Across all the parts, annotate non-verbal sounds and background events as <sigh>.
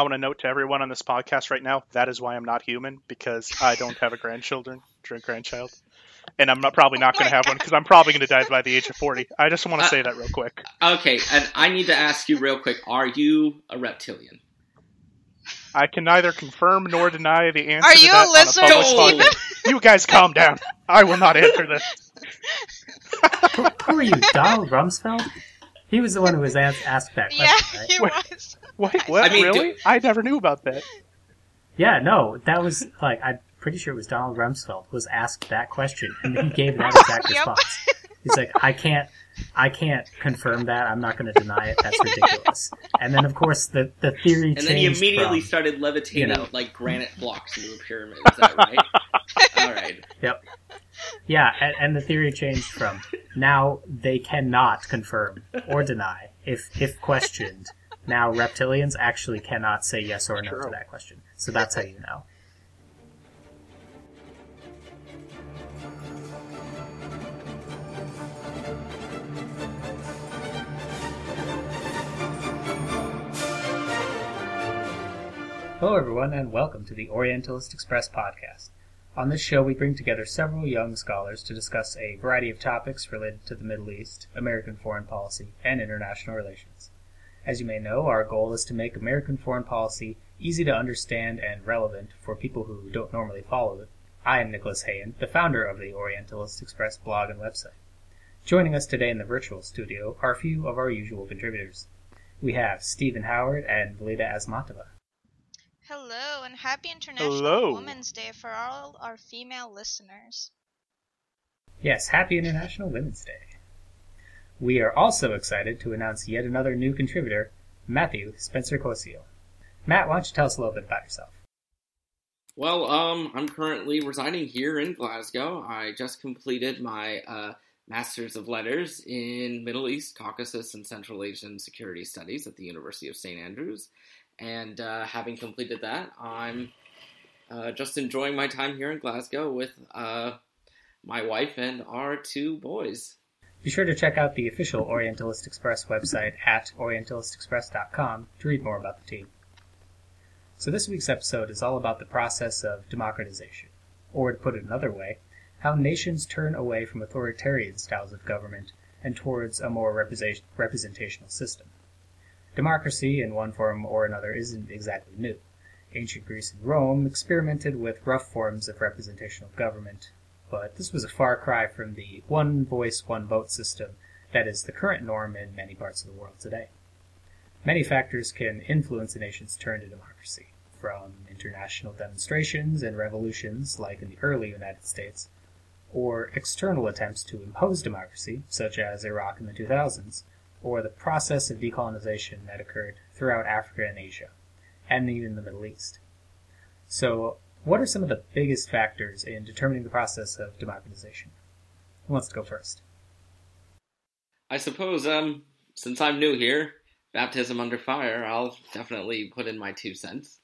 I want to note to everyone on this podcast right now that is why I'm not human because I don't have a grandchildren, grandchild, and I'm not, probably not going to have one because I'm probably going to die by the age of 40. I just want to say that real quick. Okay, and I need to ask you real quick: Are you a reptilian? I can neither confirm nor deny the answer. Are to you that a on lizard, public You guys calm down. I will not answer this. Who, who are you, Donald Rumsfeld? He was the one who was asked, asked that Yeah, question, right? he was. Wait, what? I mean, really? I never knew about that. Yeah, no, that was like I'm pretty sure it was Donald Rumsfeld was asked that question, and he gave that exact <laughs> Yep. response. He's like, I can't, I can't confirm that. I'm not going to deny it. That's ridiculous. And then, of course, the the theory changed And then he immediately from- started levitating you know. like granite blocks into a pyramid. Is that right? <laughs> All right. Yep. Yeah, and, and the theory changed from now they cannot confirm or deny if if questioned. Now reptilians actually cannot say yes or no to that question. So that's how you know. Hello, everyone, and welcome to the Orientalist Express podcast. On this show, we bring together several young scholars to discuss a variety of topics related to the Middle East, American foreign policy, and international relations. As you may know, our goal is to make American foreign policy easy to understand and relevant for people who don't normally follow it. I am Nicholas Hayen, the founder of the Orientalist Express blog and website. Joining us today in the virtual studio are a few of our usual contributors. We have Stephen Howard and Valida Asmatova. Hello, and happy International Hello. Women's Day for all our female listeners. Yes, happy International Women's Day. We are also excited to announce yet another new contributor, Matthew Spencer Kociol. Matt, why don't you tell us a little bit about yourself? Well, um, I'm currently residing here in Glasgow. I just completed my uh, Master's of Letters in Middle East, Caucasus, and Central Asian Security Studies at the University of St. Andrews. And uh, having completed that, I'm uh, just enjoying my time here in Glasgow with uh, my wife and our two boys. Be sure to check out the official Orientalist Express website at orientalistexpress.com to read more about the team. So this week's episode is all about the process of democratization, or to put it another way, how nations turn away from authoritarian styles of government and towards a more represent- representational system. Democracy, in one form or another, isn't exactly new. Ancient Greece and Rome experimented with rough forms of representational government, but this was a far cry from the one voice, one vote system that is the current norm in many parts of the world today. Many factors can influence a nation's turn to democracy, from international demonstrations and revolutions, like in the early United States, or external attempts to impose democracy, such as Iraq in the 2000s, or the process of decolonization that occurred throughout Africa and Asia, and even the Middle East. So, what are some of the biggest factors in determining the process of democratization? Who wants to go first? I suppose, um, since I'm new here, baptism under fire, I'll definitely put in my two cents.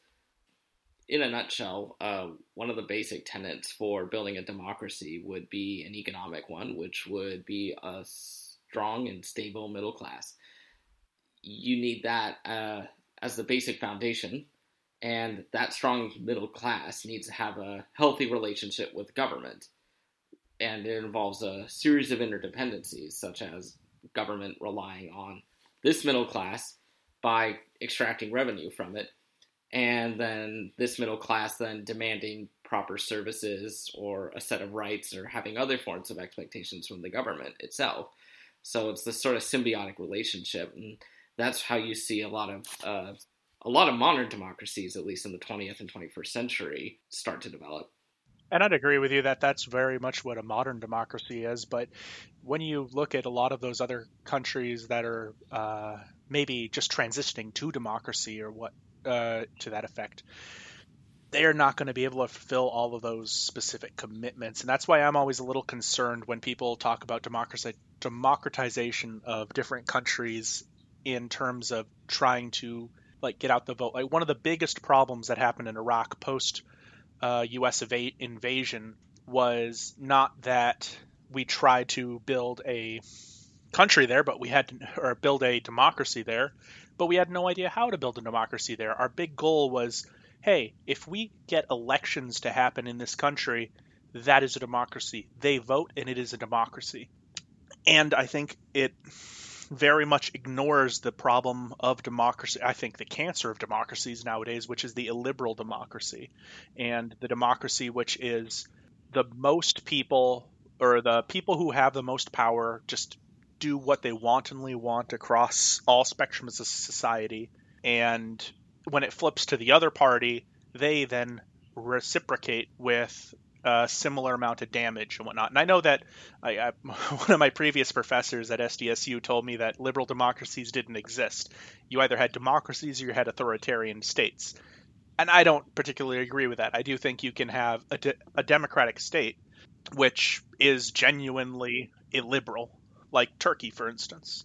In a nutshell, uh, one of the basic tenets for building a democracy would be an economic one, which would be a strong and stable middle class. You need that uh, as the basic foundation, and that strong middle class needs to have a healthy relationship with government. And it involves a series of interdependencies, such as government relying on this middle class by extracting revenue from it, and then this middle class then demanding proper services or a set of rights or having other forms of expectations from the government itself. So it's this sort of symbiotic relationship, and that's how you see a lot of uh, a lot of modern democracies, at least in the 20th and 21st century, start to develop. And I'd agree with you that that's very much what a modern democracy is. But when you look at a lot of those other countries that are uh, maybe just transitioning to democracy or what uh, to that effect, they are not going to be able to fulfill all of those specific commitments. And that's why I'm always a little concerned when people talk about democracy, democratization of different countries in terms of trying to like get out the vote. Like one of the biggest problems that happened in Iraq post uh, U.S. eva- invasion was not that we tried to build a country there, but we had to, or build a democracy there, but we had no idea how to build a democracy there. Our big goal was, hey, if we get elections to happen in this country, that is a democracy. They vote, and it is a democracy. And I think it very much ignores the problem of democracy. I think the cancer of democracies nowadays, which is the illiberal democracy, and the democracy which is the most people or the people who have the most power just do what they wantonly want across all spectrums of society. And when it flips to the other party, they then reciprocate with a similar amount of damage and whatnot. And I know that I, I, <laughs> one of my previous professors at SDSU told me that liberal democracies didn't exist. You either had democracies or you had authoritarian states. And I don't particularly agree with that. I do think you can have a, de- a democratic state which is genuinely illiberal, like Turkey, for instance.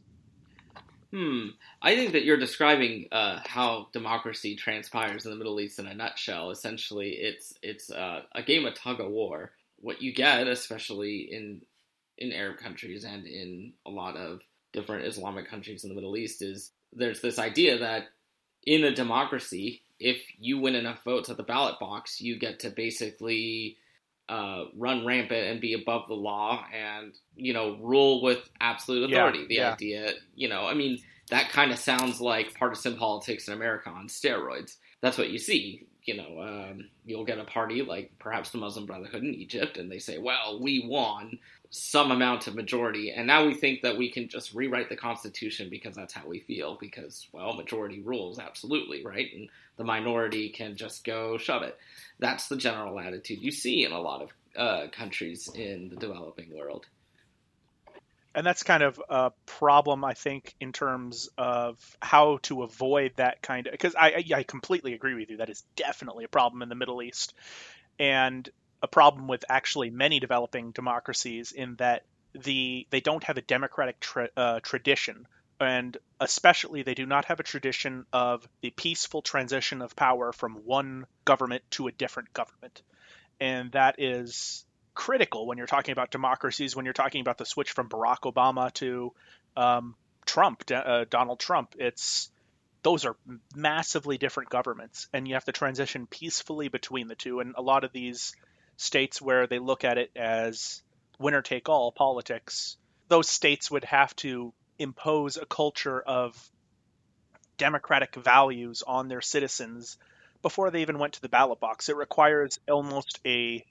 Hmm. I think that you're describing uh, how democracy transpires in the Middle East in a nutshell. Essentially, it's it's uh, a game of tug of war. What you get, especially in in Arab countries and in a lot of different Islamic countries in the Middle East, is there's this idea that in a democracy, if you win enough votes at the ballot box, you get to basically uh, run rampant and be above the law and you know rule with absolute authority. Yeah, the yeah. idea, you know, I mean, that kind of sounds like partisan politics in America on steroids. That's what you see. You know, um, you'll get a party like perhaps the Muslim Brotherhood in Egypt, and they say, "Well, we won some amount of majority, and now we think that we can just rewrite the Constitution because that's how we feel. Because well, majority rules, absolutely, right? And the minority can just go shove it." That's the general attitude you see in a lot of uh, countries in the developing world. and that's kind of a problem i think in terms of how to avoid that kind of because I, I completely agree with you that is definitely a problem in the middle east and a problem with actually many developing democracies in that the they don't have a democratic tra- uh, tradition and especially they do not have a tradition of the peaceful transition of power from one government to a different government and that is critical when you're talking about democracies, when you're talking about the switch from Barack Obama to um, Trump, uh, Donald Trump. It's those are massively different governments, and you have to transition peacefully between the two. And a lot of these states where they look at it as winner take all politics, those states would have to impose a culture of democratic values on their citizens before they even went to the ballot box. It requires almost a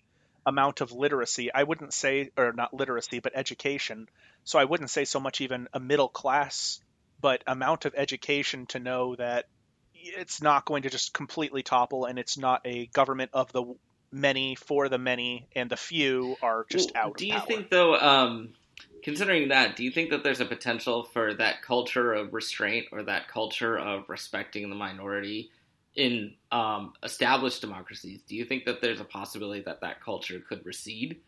amount of literacy. I wouldn't say, or not literacy, but education. So I wouldn't say so much even a middle class, but amount of education to know that it's not going to just completely topple and it's not a government of the many for the many and the few are just Well, out Do you power. think, though, um, considering that, do you think that there's a potential for that culture of restraint or that culture of respecting the minority in um, established democracies? Do you think that there's a possibility that that culture could recede?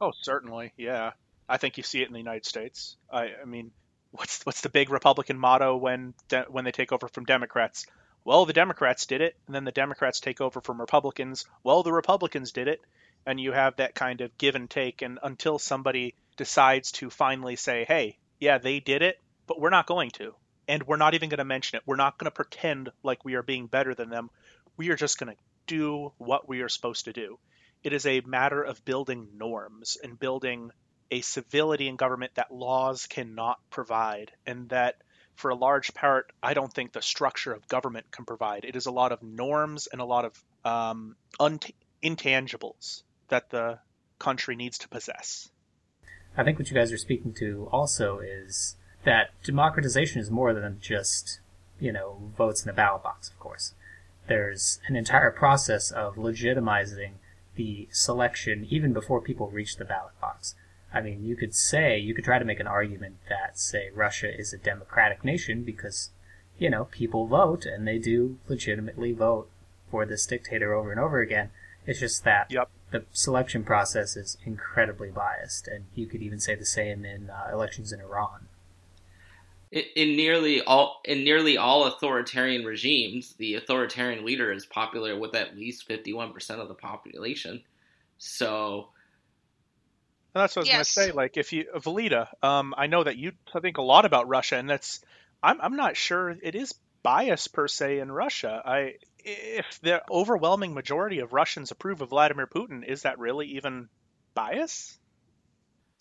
Oh, certainly, yeah. I think you see it in the United States. I, I mean, what's what's the big Republican motto when de- when they take over from Democrats? Well, the Democrats did it, and then the Democrats take over from Republicans. Well, the Republicans did it, and you have that kind of give and take. And until somebody decides to finally say, "Hey, yeah, they did it, but we're not going to," and we're not even going to mention it. We're not going to pretend like we are being better than them. We are just going to do what we are supposed to do. It is a matter of building norms and building a civility in government that laws cannot provide, and that for a large part, I don't think the structure of government can provide. It is a lot of norms and a lot of um, unt- intangibles that the country needs to possess. I think what you guys are speaking to also is that democratization is more than just, you know, votes in a ballot box, of course. There's an entire process of legitimizing the selection even before people reach the ballot box. I mean, you could say, you could try to make an argument that, say, Russia is a democratic nation because, you know, people vote and they do legitimately vote for this dictator over and over again. It's just that Yep. The selection process is incredibly biased, and you could even say the same in uh, elections in Iran. In, in nearly all in nearly all authoritarian regimes, the authoritarian leader is popular with at least fifty one percent of the population. So, that's what I was gonna say. Like, if you Valida, um, I know that you think a lot about Russia, and that's I'm I'm not sure it is bias per se in Russia. I if the overwhelming majority of Russians approve of Vladimir Putin, is that really even bias?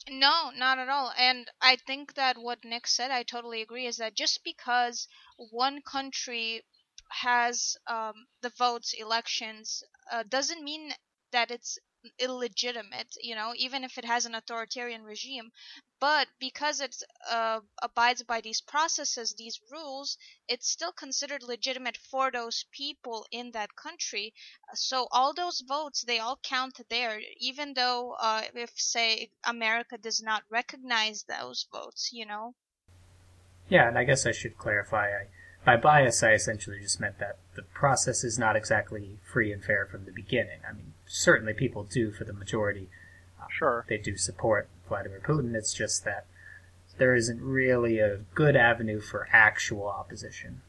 No, not at all. And I think that what Nick said, I totally agree, is that just because one country has um, the votes, elections, uh, doesn't mean that it's illegitimate, you know, even if it has an authoritarian regime. But because it uh, abides by these processes, these rules, it's still considered legitimate for those people in that country. So all those votes, they all count there, even though uh, if, say, America does not recognize those votes, you know? Yeah, and I guess I should clarify. I, by bias, I essentially just meant that the process is not exactly free and fair from the beginning. I mean, certainly people do, for the majority, Sure. they do support Vladimir Putin. It's just that there isn't really a good avenue for actual opposition.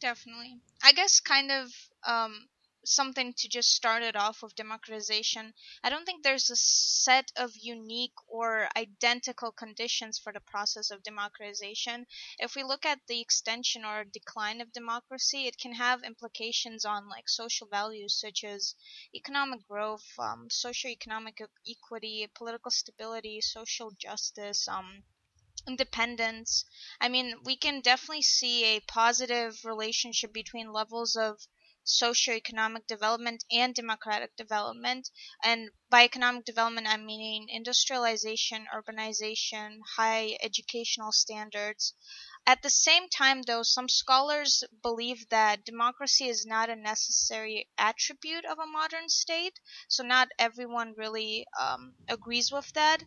Definitely. I guess kind of um, something to just start it off with democratization. I don't think there's a set of unique or identical conditions for the process of democratization. If we look at the extension or decline of democracy, it can have implications on like social values such as economic growth, um, socioeconomic equity, political stability, social justice, um, independence. I mean, we can definitely see a positive relationship between levels of socioeconomic development and democratic development. And by economic development, I'm meaning industrialization, urbanization, high educational standards. At the same time, though, some scholars believe that democracy is not a necessary attribute of a modern state, so not everyone really um, agrees with that.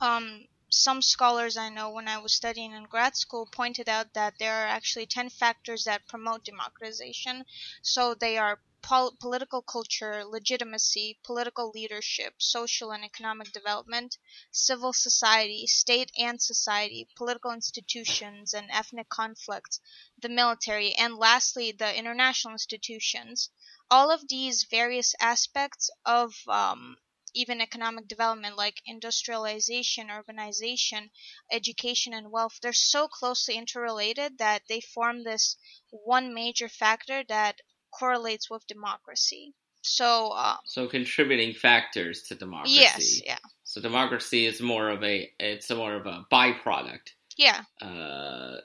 Um, some scholars I know when I was studying in grad school pointed out that there are actually 10 factors that promote democratization. So they are pol- political culture, legitimacy, political leadership, social and economic development, civil society, state and society, political institutions and ethnic conflicts, the military, and lastly, the international institutions. All of these various aspects of um, even economic development like industrialization, urbanization, education, and wealth, they're so closely interrelated that they form this one major factor that correlates with democracy. So, um, So contributing factors to democracy. yes, yeah, So democracy is more of a it's more of a byproduct, yeah, uh,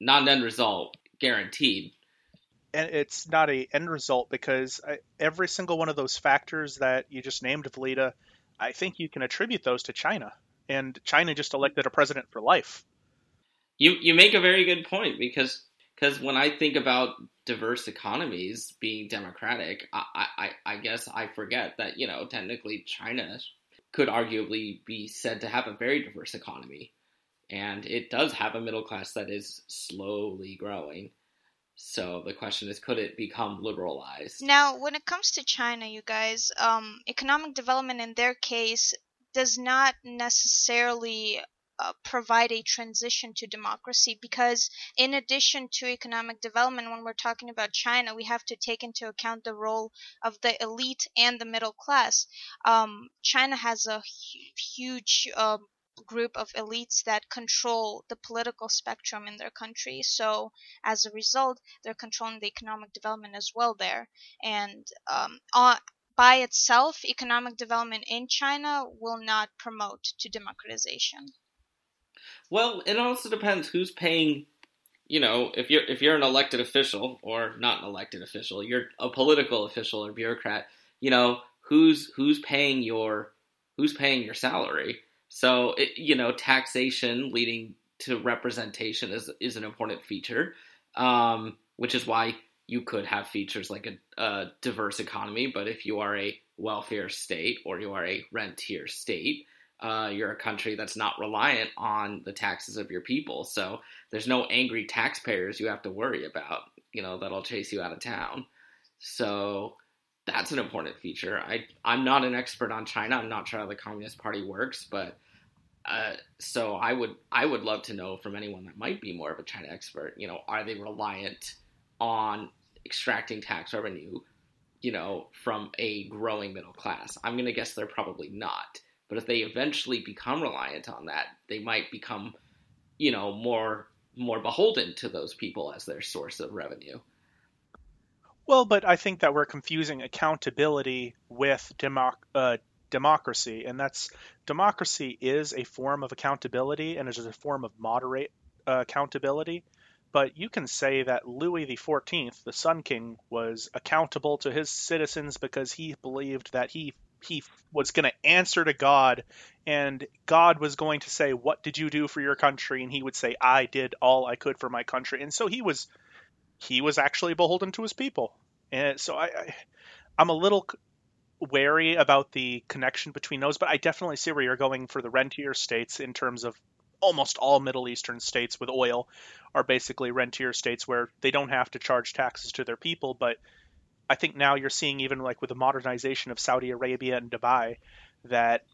not an end result guaranteed. And it's not a end result because I, every single one of those factors that you just named, Valida, I think you can attribute those to China, and China just elected a president for life. You you make a very good point because because when I think about diverse economies being democratic, I, I I guess I forget that you know technically China could arguably be said to have a very diverse economy, and it does have a middle class that is slowly growing. So the question is, could it become liberalized? Now, when it comes to China, you guys, um, economic development in their case does not necessarily uh, provide a transition to democracy because, in addition to economic development, when we're talking about China, we have to take into account the role of the elite and the middle class. Um, China has a hu- huge um group of elites that control the political spectrum in their country. So, as a result, they're controlling the economic development as well there. And um, by itself, economic development in China will not promote to democratization. Well, it also depends who's paying. You know, if you're if you're an elected official or not an elected official, you're a political official or bureaucrat. You know, who's who's paying your who's paying your salary. So it, you know, taxation leading to representation is is an important feature, um, which is why you could have features like a, a diverse economy. But if you are a welfare state or you are a rentier state, uh, you're a country that's not reliant on the taxes of your people. So there's no angry taxpayers you have to worry about, you know, that'll chase you out of town. So that's an important feature. I I'm not an expert on China. I'm not sure how the Communist Party works, but uh, so I would I would love to know from anyone that might be more of a China expert. You know, are they reliant on extracting tax revenue? You know, from a growing middle class. I'm gonna guess they're probably not But if they eventually become reliant on that, they might become, you know, more more beholden to those people as their source of revenue. Well, but I think that we're confusing accountability with democ- uh, democracy, and that's democracy is a form of accountability and is a form of moderate uh, accountability. But you can say that Louis XIV, the Sun King, was accountable to his citizens because he believed that he he was going to answer to God, and God was going to say, "What did you do for your country?" And he would say, "I did all I could for my country." And so he was he was actually beholden to his people. And so I, I I'm a little wary about the connection between those, but I definitely see where you're going for the rentier states in terms of almost all Middle Eastern states with oil are basically rentier states where they don't have to charge taxes to their people, but I think now you're seeing even like with the modernization of Saudi Arabia and Dubai that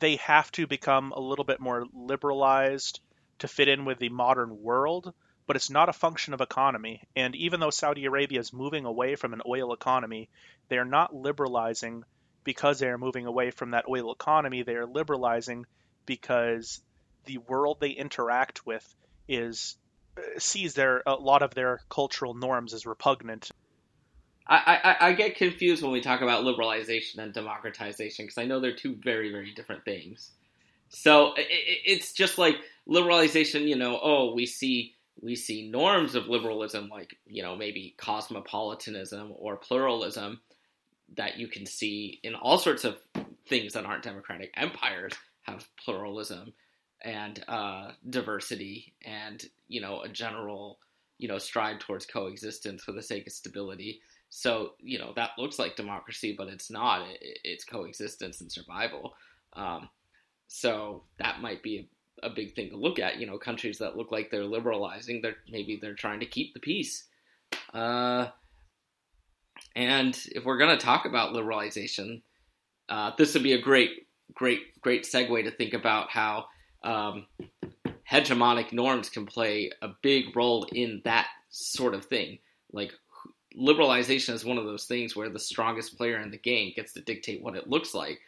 they have to become a little bit more liberalized to fit in with the modern world, but it's not a function of economy. And even though Saudi Arabia is moving away from an oil economy, they are not liberalizing because they are moving away from that oil economy. They are liberalizing because the world they interact with is uh, sees their a lot of their cultural norms as repugnant I, I, I get confused when we talk about liberalization and democratization because I know they're two very, very different things. So it, it's just like liberalization, you know, oh, we see we see norms of liberalism like, you know, maybe cosmopolitanism or pluralism that you can see in all sorts of things that aren't democratic empires have pluralism and uh, diversity and, you know, a general, you know, strive towards coexistence for the sake of stability so you know that looks like democracy, but it's not. It, it's coexistence and survival. Um, so that might be a, big thing to look at. You know, countries that look like they're liberalizing, they're maybe they're trying to keep the peace. Uh, and if we're going to talk about liberalization, uh, this would be a great, great, great segue to think about how um, hegemonic norms can play a big role in that sort of thing. Like liberalization is one of those things where the strongest player in the game gets to dictate what it looks like,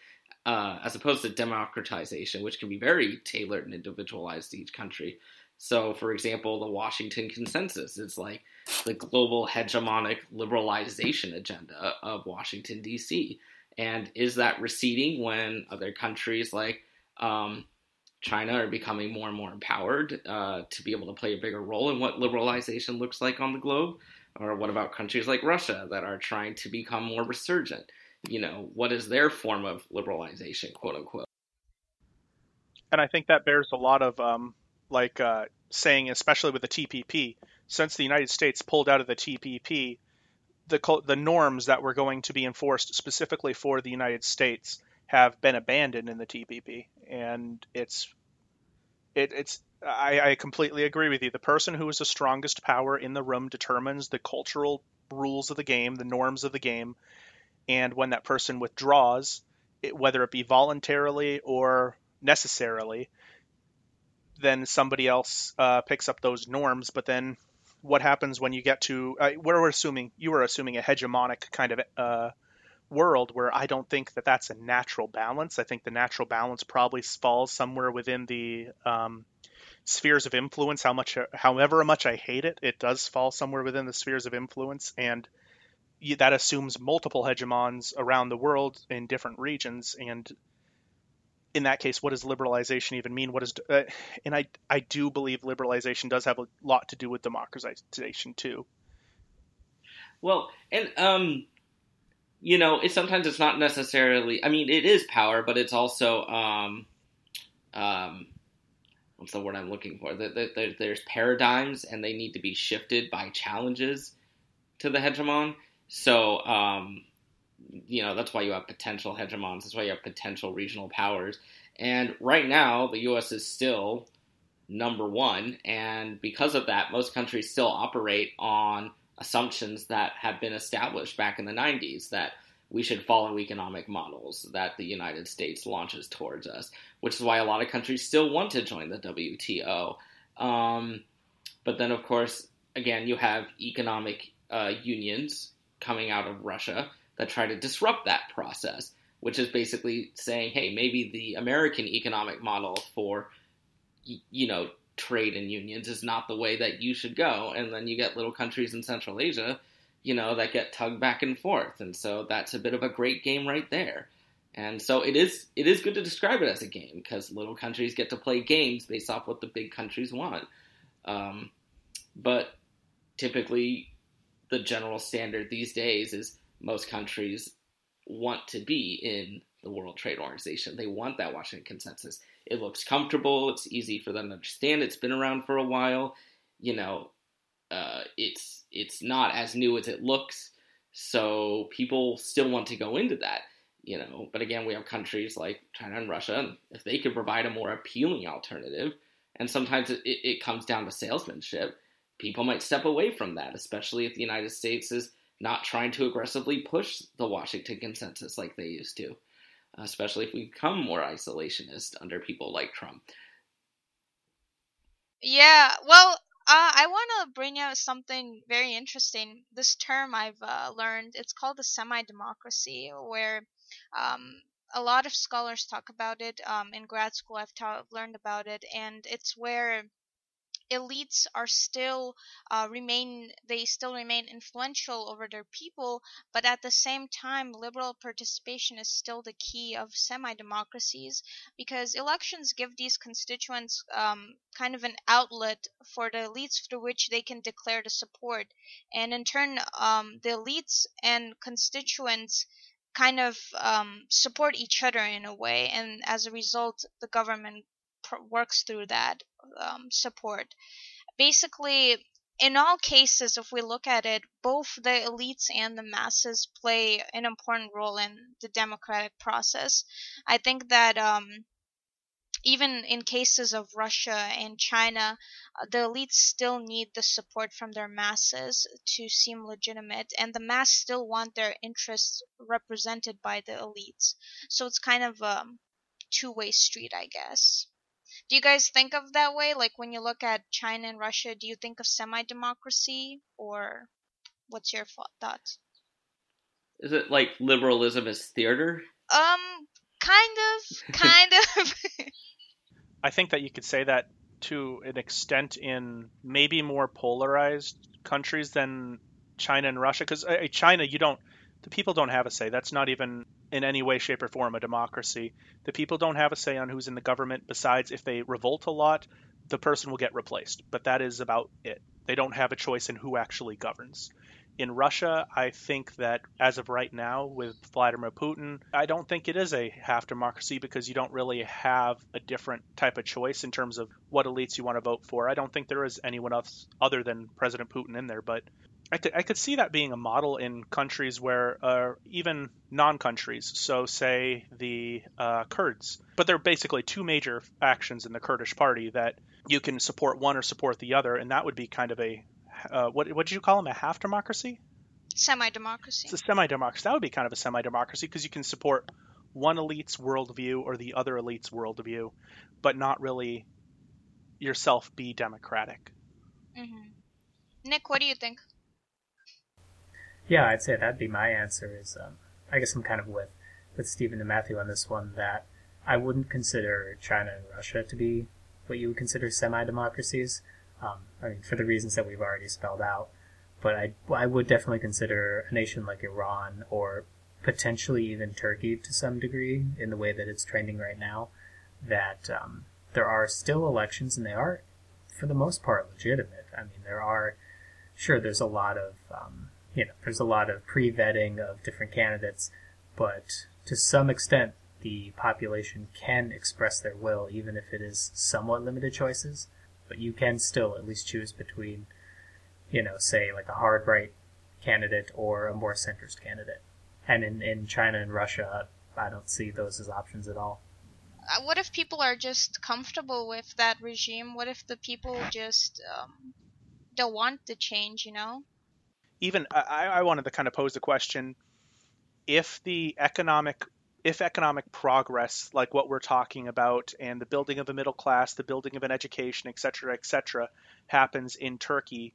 uh, as opposed to democratization, which can be very tailored and individualized to each country. So, for example, the Washington Consensus is like the global hegemonic liberalization agenda of Washington, D.C. And is that receding when other countries like um, China are becoming more and more empowered uh, to be able to play a bigger role in what liberalization looks like on the globe? Or what about countries like Russia that are trying to become more resurgent? You know, what is their form of liberalization, quote unquote? And I think that bears a lot of um, like uh, saying, especially with the TPP, since the United States pulled out of the TPP, the the norms that were going to be enforced specifically for the United States have been abandoned in the TPP, and it's it, it's I, I completely agree with you. The person who is the strongest power in the room determines the cultural rules of the game, the norms of the game, and when that person withdraws, it, whether it be voluntarily or necessarily, then somebody else uh, picks up those norms. But then, what happens when you get to? Uh, we're assuming you were assuming a hegemonic kind of uh, world where I don't think that that's a natural balance. I think the natural balance probably falls somewhere within the um, spheres of influence. How much, however much I hate it, it does fall somewhere within the spheres of influence, and that assumes multiple hegemons around the world in different regions. And in that case, what does liberalization even mean? What is, uh, and I I do believe liberalization does have a lot to do with democratization too. Well, and um, you know, it sometimes it's not necessarily. I mean, it is power, but it's also um, um, what's the word I'm looking for? There's paradigms, and they need to be shifted by challenges to the hegemon. So, um, you know, that's why you have potential hegemons. That's why you have potential regional powers. And right now, the U.S. is still number one, and because of that, most countries still operate on assumptions that have been established back in the 90s that we should follow economic models that the United States launches towards us, which is why a lot of countries still want to join the WTO. Um, but then, of course, again, you have economic uh, unions coming out of Russia that try to disrupt that process. which is basically saying, hey, maybe the American economic model for, you know, trade and unions is not the way that you should go. And then you get little countries in Central Asia, you know, that get tugged back and forth. And so that's a bit of a great game right there. And so it is it is good to describe it as a game because little countries get to play games based off what the big countries want. Um, but typically, the general standard these days is most countries want to be in the World Trade Organization. They want that Washington consensus. It looks comfortable. It's easy for them to understand. It's been around for a while. You know, uh, it's it's not as new as it looks. So people still want to go into that. You know, but again, we have countries like China and Russia, and if they could provide a more appealing alternative, and sometimes it, it comes down to salesmanship, people might step away from that, especially if the United States is not trying to aggressively push the Washington consensus like they used to, especially if we become more isolationist under people like Trump. Yeah, well, uh, I want to bring out something very interesting. This term I've uh, learned, it's called the semi democracy, where um, a lot of scholars talk about it. Um, in grad school, I've ta- learned about it, and it's where elites are still uh, remain they still remain influential over their people but at the same time liberal participation is still the key of semi-democracies because elections give these constituents um, kind of an outlet for the elites through which they can declare the support. And in turn um, the elites and constituents kind of um, support each other in a way. And as a result the government works through that um, support. Basically, in all cases, if we look at it, both the elites and the masses play an important role in the democratic process. I think that um, even in cases of Russia and China, uh, the elites still need the support from their masses to seem legitimate, and the mass still want their interests represented by the elites. So it's kind of a two way street, I guess. Do you guys think of that way? Like when you look at China and Russia, do you think of semi-democracy, or what's your thoughts? Is it like liberalism is theater? Um, kind of, <laughs> kind of. I think that you could say that to an extent in maybe more polarized countries than China and Russia, because uh, China, you don't, the people don't have a say. That's not even in any way, shape, or form a democracy. The people don't have a say on who's in the government. Besides, if they revolt a lot, the person will get replaced. But that is about it. They don't have a choice in who actually governs. In Russia, I think that as of right now, with Vladimir Putin, I don't think it is a half democracy because you don't really have a different type of choice in terms of what elites you want to vote for. I don't think there is anyone else other than President Putin in there, but I could I could see that being a model in countries where uh, even non-countries, so say the uh, Kurds, but there are basically two major factions in the Kurdish party that you can support one or support the other, and that would be kind of a uh, what what did you call them a half democracy? Semi-democracy. It's a semi-democracy. That would be kind of a semi-democracy because you can support one elite's worldview or the other elite's worldview, but not really yourself be democratic. Mm-hmm. Nick, what do you think? Yeah, I'd say that'd be my answer. Is um, I guess I'm kind of with with Stephen and Matthew on this one that I wouldn't consider China and Russia to be what you would consider semi-democracies. Um, I mean, for the reasons that we've already spelled out. But I, I would definitely consider a nation like Iran or potentially even Turkey to some degree in the way that it's trending right now. That um, there are still elections and they are, for the most part, legitimate. I mean, there are, sure, there's a lot of um, you know, there's a lot of pre-vetting of different candidates, but to some extent, the population can express their will, even if it is somewhat limited choices. But you can still at least choose between, you know, say like a hard right candidate or a more centrist candidate. And in, in China and Russia, I don't see those as options at all. Uh, what if people are just comfortable with that regime? What if the people just um, don't want the change, you know? Even I, I wanted to kind of pose the question: if the economic if economic progress, like what we're talking about, and the building of a middle class, the building of an education, et cetera, et cetera, happens in Turkey,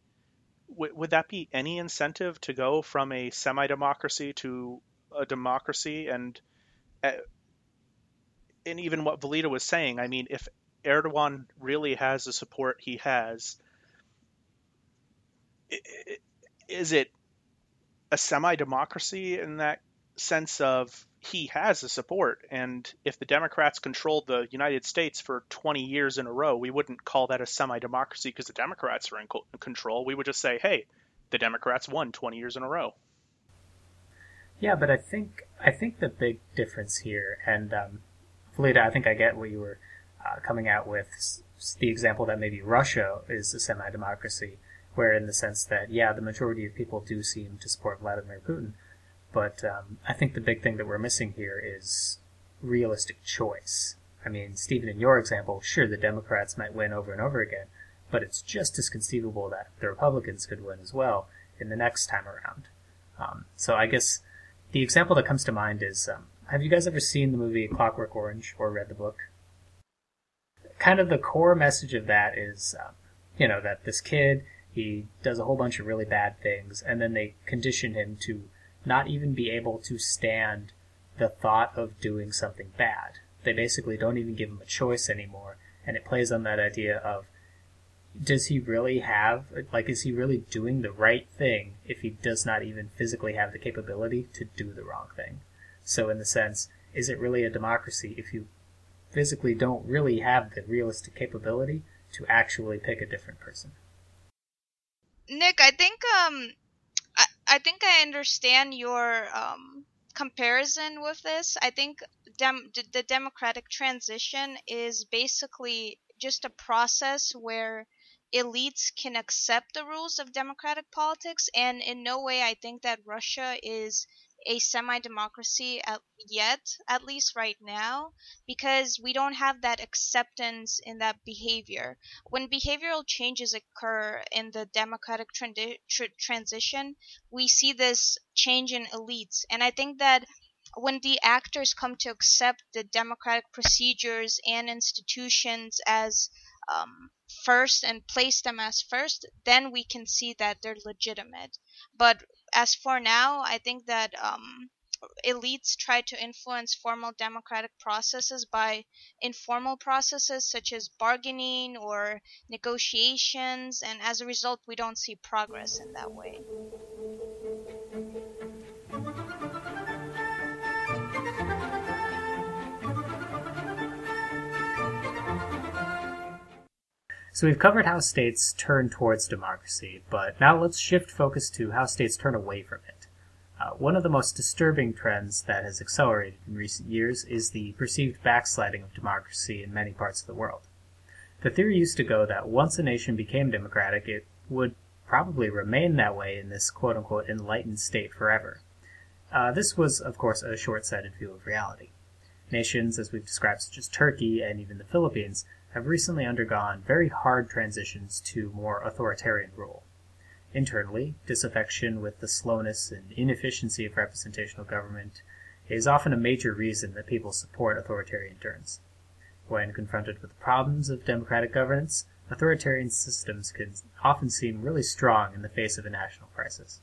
w- would that be any incentive to go from a semi democracy to a democracy? And uh, and even what Valida was saying, I mean, if Erdogan really has the support he has, is it a semi-democracy in that sense of he has the support? And if the democrats controlled the united states for 20 years in a row we wouldn't call that a semi-democracy because the democrats are in control. We would just say hey the democrats won 20 years in a row. Yeah but i think i think the big difference here and um, Valida, i think i get what you were uh, coming out with the example that maybe russia is a semi-democracy where in the sense that yeah the majority of people do seem to support vladimir putin but um, I think the big thing that we're missing here is realistic choice. I mean, Stephen, in your example, sure, the Democrats might win over and over again, but it's just as conceivable that the Republicans could win as well in the next time around. Um, so I guess the example that comes to mind is um, have you guys ever seen the movie Clockwork Orange or read the book? Kind of the core message of that is, um, you know, that this kid, he does a whole bunch of really bad things, and then they condition him to not even be able to stand the thought of doing something bad. They basically don't even give him a choice anymore, and it plays on that idea of does he really have like is he really doing the right thing if he does not even physically have the capability to do the wrong thing? So in the sense, is it really a democracy if you physically don't really have the realistic capability to actually pick a different person? Nick, I think um I think I understand your um, comparison with this. I think dem- the democratic transition is basically just a process where elites can accept the rules of democratic politics, and in no way I think that Russia is a semi-democracy yet, at least right now, because we don't have that acceptance in that behavior. When behavioral changes occur in the democratic transition, we see this change in elites, and I think that when the actors come to accept the democratic procedures and institutions as um, first and place them as first, then we can see that they're legitimate. But as for now, I think that um, elites try to influence formal democratic processes by informal processes such as bargaining or negotiations, and as a result, we don't see progress in that way. So we've covered how states turn towards democracy, but now let's shift focus to how states turn away from it. Uh, one of the most disturbing trends that has accelerated in recent years is the perceived backsliding of democracy in many parts of the world. The theory used to go that once a nation became democratic, it would probably remain that way in this quote unquote enlightened state forever. Uh, this was, of course, a short sighted view of reality. Nations, as we've described, such as Turkey and even the Philippines, have recently undergone very hard transitions to more authoritarian rule. Internally, disaffection with the slowness and inefficiency of representational government is often a major reason that people support authoritarian turns. When confronted with the problems of democratic governance, authoritarian systems can often seem really strong in the face of a national crisis.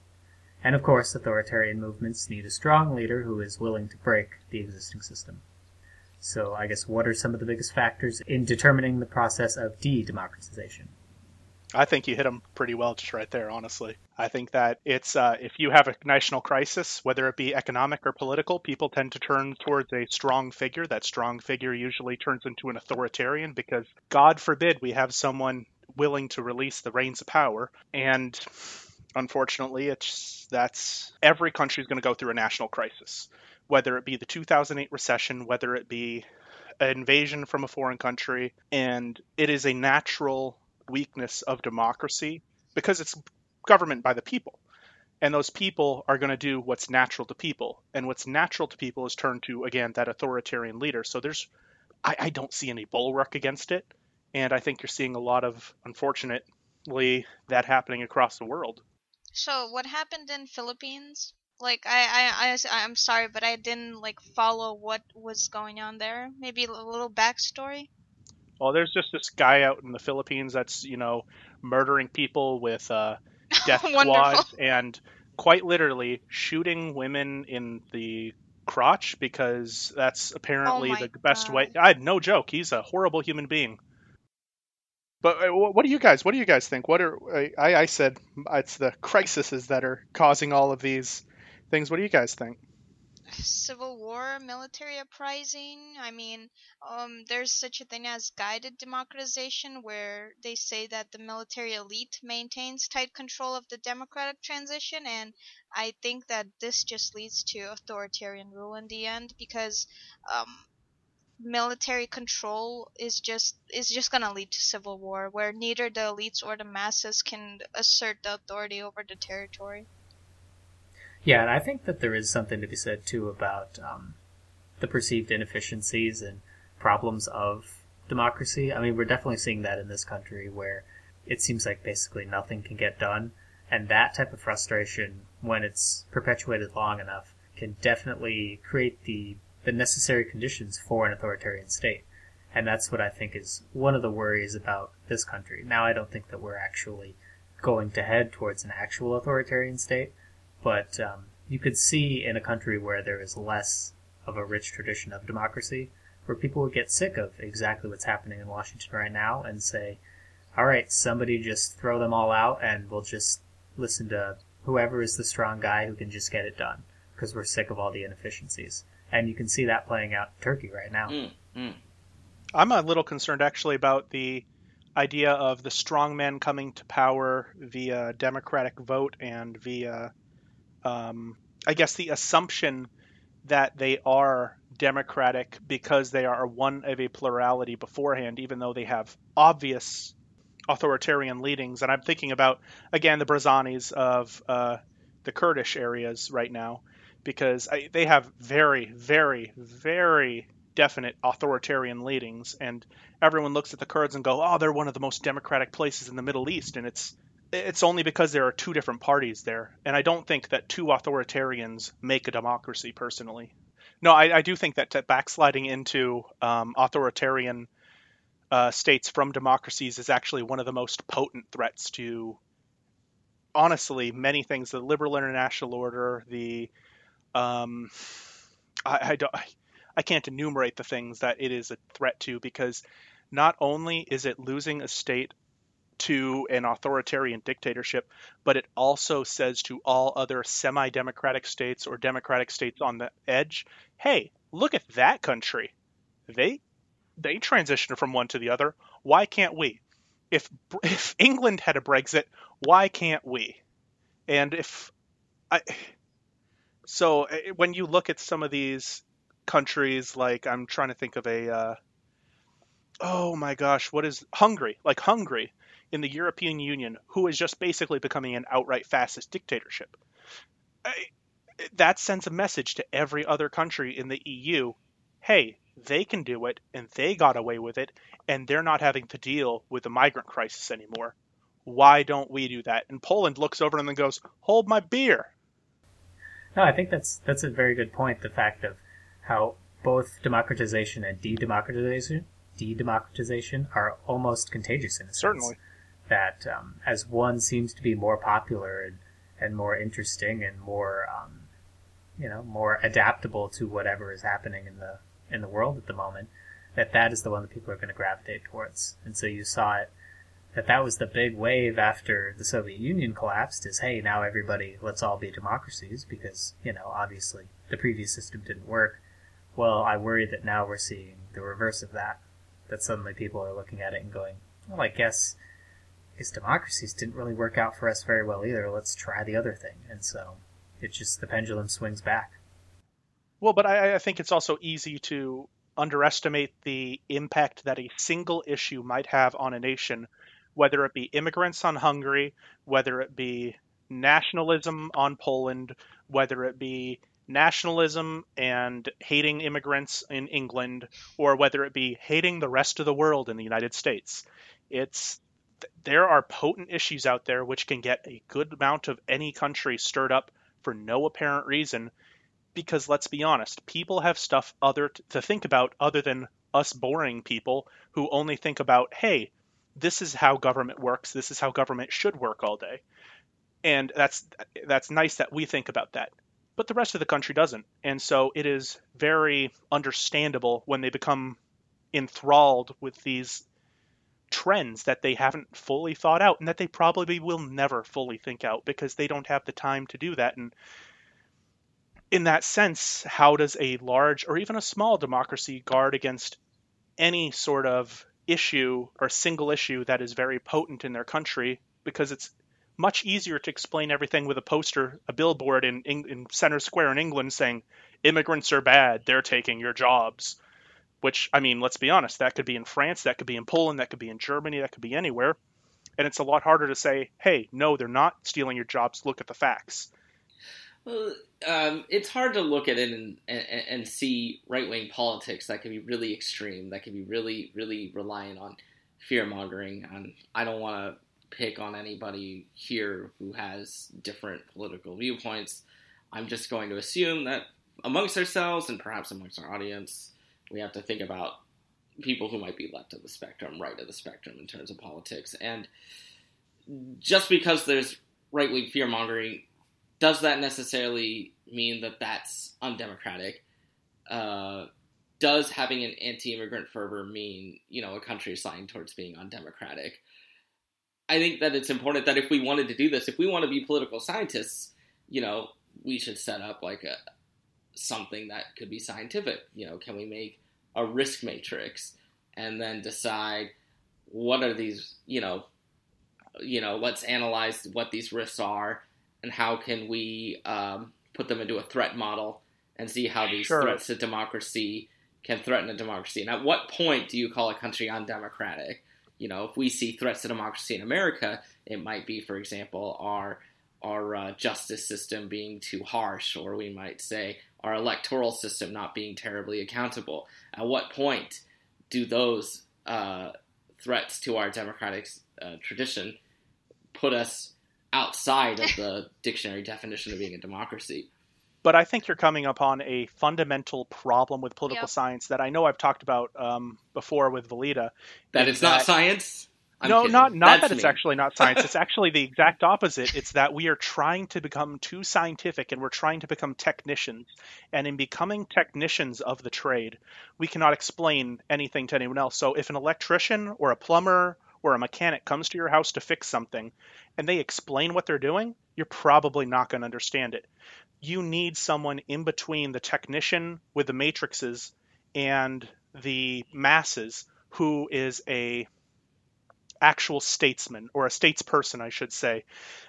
And of course, authoritarian movements need a strong leader who is willing to break the existing system. So, I guess, what are some of the biggest factors in determining the process of de democratization? I think you hit them pretty well just right there, honestly. I think that it's uh, if you have a national crisis, whether it be economic or political, people tend to turn towards a strong figure. That strong figure usually turns into an authoritarian because, God forbid, we have someone willing to release the reins of power. And unfortunately, it's that's every country is going to go through a national crisis whether it be the 2008 recession, whether it be an invasion from a foreign country, and it is a natural weakness of democracy because it's government by the people. And those people are going to do what's natural to people. And what's natural to people is turn to, again, that authoritarian leader. So there's, I, I don't see any bulwark against it. And I think you're seeing a lot of, unfortunately, that happening across the world. So what happened in Philippines? Like I, I I I'm sorry, but I didn't like follow what was going on there. Maybe a little backstory. Well, there's just this guy out in the Philippines that's you know murdering people with uh, <laughs> death squads and quite literally shooting women in the crotch because that's apparently Oh my the best way. God. I no joke. He's a horrible human being. But uh, what do you guys? What do you guys think? What are I? I said it's the crises that are causing all of these things. What do you guys think? Civil war, military uprising. I mean, um, there's such a thing as guided democratization, where they say that the military elite maintains tight control of the democratic transition, and I think that this just leads to authoritarian rule in the end because um, military control is just is just gonna lead to civil war, where neither the elites or the masses can assert the authority over the territory. Yeah, and I think that there is something to be said too about um, the perceived inefficiencies and problems of democracy. I mean, we're definitely seeing that in this country where it seems like basically nothing can get done, and that type of frustration, when it's perpetuated long enough, can definitely create the the necessary conditions for an authoritarian state. And that's what I think is one of the worries about this country. Now, I don't think that we're actually going to head towards an actual authoritarian state, but um, you could see in a country where there is less of a rich tradition of democracy, where people would get sick of exactly what's happening in Washington right now and say, all right, somebody just throw them all out and we'll just listen to whoever is the strong guy who can just get it done because we're sick of all the inefficiencies. And you can see that playing out in Turkey right now. Mm, mm. I'm a little concerned actually about the idea of the strongmen coming to power via democratic vote and via, um, I guess, the assumption that they are democratic because they are one of a plurality beforehand, even though they have obvious authoritarian leadings. And I'm thinking about, again, the Barzanis of uh, the Kurdish areas right now, because I, they have very, very, very definite authoritarian leadings, and everyone looks at the Kurds and go, "Oh, they're one of the most democratic places in the Middle East," and it's it's only because there are two different parties there, and I don't think that two authoritarians make a democracy. Personally, no, I, I do think that backsliding into um, authoritarian uh, states from democracies is actually one of the most potent threats to, honestly, many things. The liberal international order, the um, I, I don't. I can't enumerate the things that it is a threat to because not only is it losing a state to an authoritarian dictatorship, but it also says to all other semi democratic states or democratic states on the edge, hey, look at that country. They they transitioned from one to the other. Why can't we? If if England had a Brexit, why can't we? And if I so eh, when you look at some of these countries like I'm trying to think of a uh, oh my gosh, what is Hungary? Like Hungary in the European Union, who is just basically becoming an outright fascist dictatorship. That sends a message to every other country in the EU. Hey, they can do it, and they got away with it, and they're not having to deal with the migrant crisis anymore. Why don't we do that? And Poland looks over and then goes, "Hold my beer." No, I think that's that's a very good point. The fact of how both democratization and de-democratization de-democratization are almost contagious in a sense. Certainly. That um, as one seems to be more popular and, and more interesting and more um, you know more adaptable to whatever is happening in the in the world at the moment, that that is the one that people are going to gravitate towards. And so you saw it that that was the big wave after the Soviet Union collapsed is hey now everybody let's all be democracies because you know obviously the previous system didn't work. Well, I worry that now we're seeing the reverse of that. That suddenly people are looking at it and going, well, I guess these democracies didn't really work out for us very well either. Let's try the other thing. And so it just the pendulum swings back. Well, but I, I think it's also easy to underestimate the impact that a single issue might have on a nation, whether it be immigrants on Hungary, whether it be nationalism on Poland, whether it be nationalism and hating immigrants in England, or whether it be hating the rest of the world in the United States. It's there are potent issues out there which can get a good amount of any country stirred up for no apparent reason because let's be honest, people have stuff other to think about other than us boring people who only think about, hey, this is how government works, this is how government should work all day. And that's that's nice that we think about that. but the rest of the country doesn't. And so it is very understandable when they become enthralled with these trends that they haven't fully thought out and that they probably will never fully think out because they don't have the time to do that. And in that sense, how does a large or even a small democracy guard against any sort of issue or single issue that is very potent in their country? Because it's much easier to explain everything with a poster, a billboard in, in, in Center Square in England saying, immigrants are bad, they're taking your jobs. Which, I mean, let's be honest, that could be in France, that could be in Poland, that could be in Germany, that could be anywhere. And it's a lot harder to say, hey, no, they're not stealing your jobs, look at the facts. Well, um, it's hard to look at it and, and, and see right wing politics that can be really extreme, that can be really, really reliant on fear mongering. And I don't want to pick on anybody here who has different political viewpoints. I'm just going to assume that amongst ourselves and perhaps amongst our audience, we have to think about people who might be left of the spectrum, right of the spectrum in terms of politics. And just because there's right wing fear mongering, does that necessarily mean that that's undemocratic? Uh, does having an anti immigrant fervor mean, you know, a country is sliding towards being undemocratic? I think that it's important that if we wanted to do this, if we want to be political scientists, you know, we should set up like a something that could be scientific. You know, can we make a risk matrix and then decide what are these, you know, you know, let's analyze what these risks are and how can we um, put them into a threat model and see how these sure. threats to democracy can threaten a democracy. And at what point do you call a country undemocratic? you know, if we see threats to democracy in America, it might be, for example, our our uh, justice system being too harsh, or we might say our electoral system not being terribly accountable. At what point do those uh, threats to our democratic uh, tradition put us outside of the <laughs> dictionary definition of being a democracy? but I think you're coming upon a fundamental problem with political yep. science that I know I've talked about um, before with Valida. That it's that, not science. I'm no, kidding. not not That's that it's me. actually not science. it's <laughs> actually the exact opposite. It's that we are trying to become too scientific and we're trying to become technicians. And in becoming technicians of the trade, we cannot explain anything to anyone else. So if an electrician or a plumber or a mechanic comes to your house to fix something and they explain what they're doing, you're probably not going to understand it you need someone in between the technician with the matrices and the masses who is a actual statesman or a statesperson I should say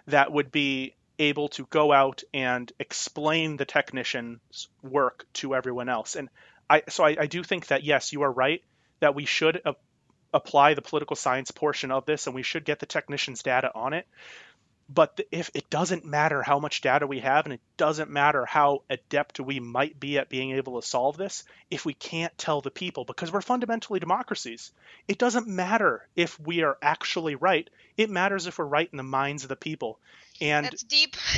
that would be able to go out and explain the technician's work to everyone else. And I so I, I do think that yes you are right that we should a- apply the political science portion of this and we should get the technician's data on it but if it doesn't matter how much data we have and it doesn't matter how adept we might be at being able to solve this if we can't tell the people because we're fundamentally democracies it doesn't matter if we are actually right. It matters if we're right in the minds of the people. And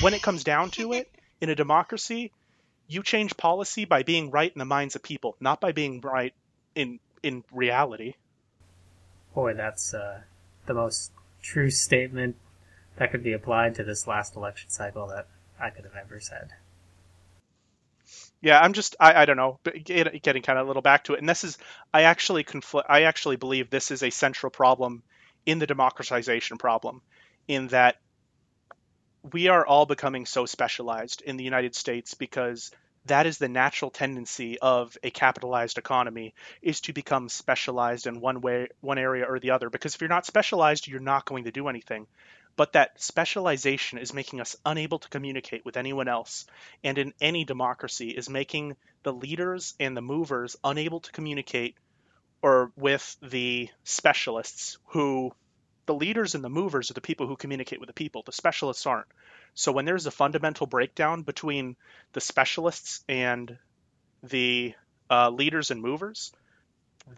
when it comes down to it <laughs> in a democracy you change policy by being right in the minds of people not by being right in in reality. Boy that's uh, the most true statement that could be applied to this last election cycle that I could have ever said. Yeah, I'm just I, I don't know, getting kind of a little back to it, and this is I actually confl- I actually believe this is a central problem in the democratization problem, in that we are all becoming so specialized in the United States because that is the natural tendency of a capitalized economy is to become specialized in one way one area or the other. Because if you're not specialized you're not going to do anything but that specialization is making us unable to communicate with anyone else, and in any democracy is making the leaders and the movers unable to communicate or with the specialists who the leaders and the movers are the people who communicate with the people. The specialists aren't. So when there's a fundamental breakdown between the specialists and the uh, leaders and movers,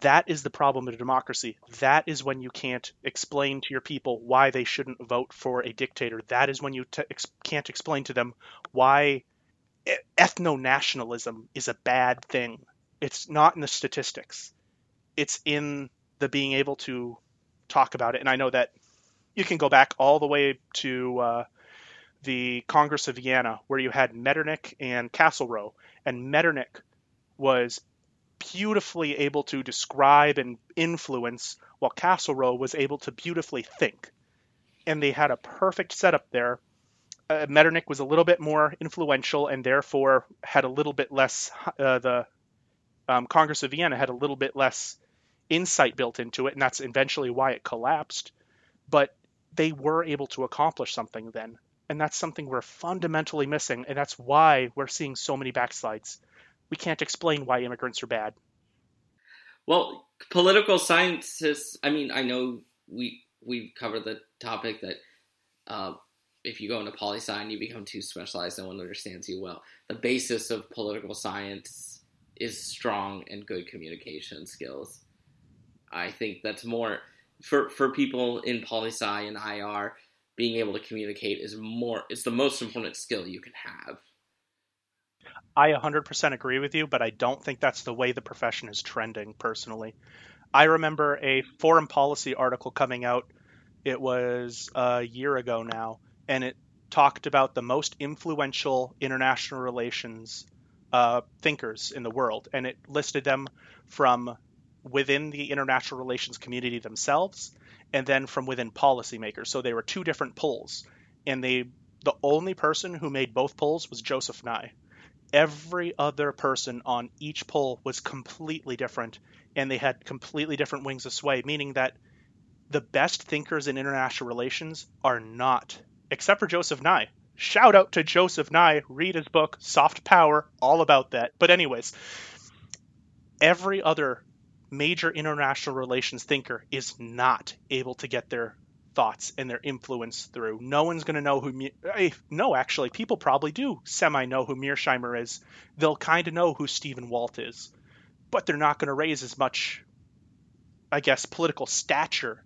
that is the problem of democracy. That is when you can't explain to your people why they shouldn't vote for a dictator. That is when you ex- can't explain to them why ethno nationalism is a bad thing. It's not in the statistics, it's in the being able to talk about it. And I know that you can go back all the way to uh, the Congress of Vienna, where you had Metternich and Castlereagh, and Metternich was beautifully able to describe and influence, while Castlereagh was able to beautifully think. And they had a perfect setup there. Uh, Metternich was a little bit more influential and therefore had a little bit less, uh, the um, Congress of Vienna had a little bit less insight built into it, and that's eventually why it collapsed. But they were able to accomplish something then. And that's something we're fundamentally missing, and that's why we're seeing so many backslides we can't explain why immigrants are bad. Well, political scientists. I mean, I know we we've covered the topic that uh, if you go into poli sci and you become too specialized, no one understands you well. The basis of political science is strong and good communication skills. I think that's more for for people in poli sci and IR. Being able to communicate is more. It's the most important skill you can have. I 100% agree with you, but I don't think that's the way the profession is trending personally. I remember a foreign policy article coming out, it was a year ago now, and it talked about the most influential international relations uh, thinkers in the world, and it listed them from within the international relations community themselves and then from within policymakers. So they were two different polls, and they the only person who made both polls was Joseph Nye every other person on each poll was completely different and they had completely different wings of sway, meaning that the best thinkers in international relations are not, except for Joseph Nye. Shout out to Joseph Nye. Read his book, Soft Power, all about that. But, anyways, every other major international relations thinker is not able to get their thoughts and their influence through. No one's going to know who. Eh, no, actually, people probably do semi know who Mearsheimer is. They'll kind of know who Stephen Walt is, but they're not going to raise as much, I guess, political stature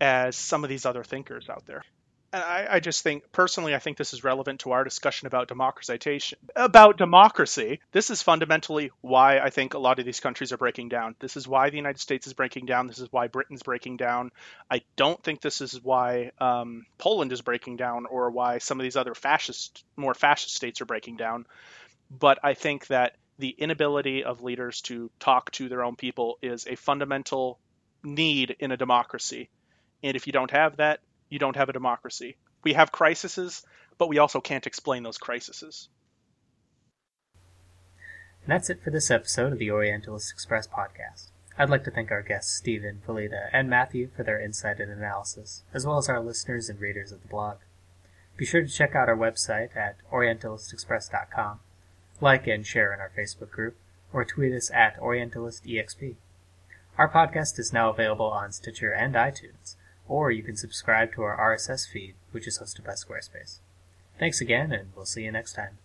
as some of these other thinkers out there. I, I, just think personally, I think this is relevant to our discussion about democratization. About democracy, this is fundamentally why I think a lot of these countries are breaking down. This is why the United States is breaking down. This is why Britain's breaking down. I don't think this is why um, Poland is breaking down or why some of these other fascist, more fascist states are breaking down. But I think that the inability of leaders to talk to their own people is a fundamental need in a democracy. And if you don't have that, you don't have a democracy. We have crises, but we also can't explain those crises. And that's it for this episode of the Orientalist Express podcast. I'd like to thank our guests Stephen, Valida, and Matthew for their insight and analysis, as well as our listeners and readers of the blog. Be sure to check out our website at orientalistexpress.com, like and share in our Facebook group, or tweet us at OrientalistEXP. Our podcast is now available on Stitcher and iTunes, or you can subscribe to our RSS feed, which is hosted by Squarespace. Thanks again, and we'll see you next time.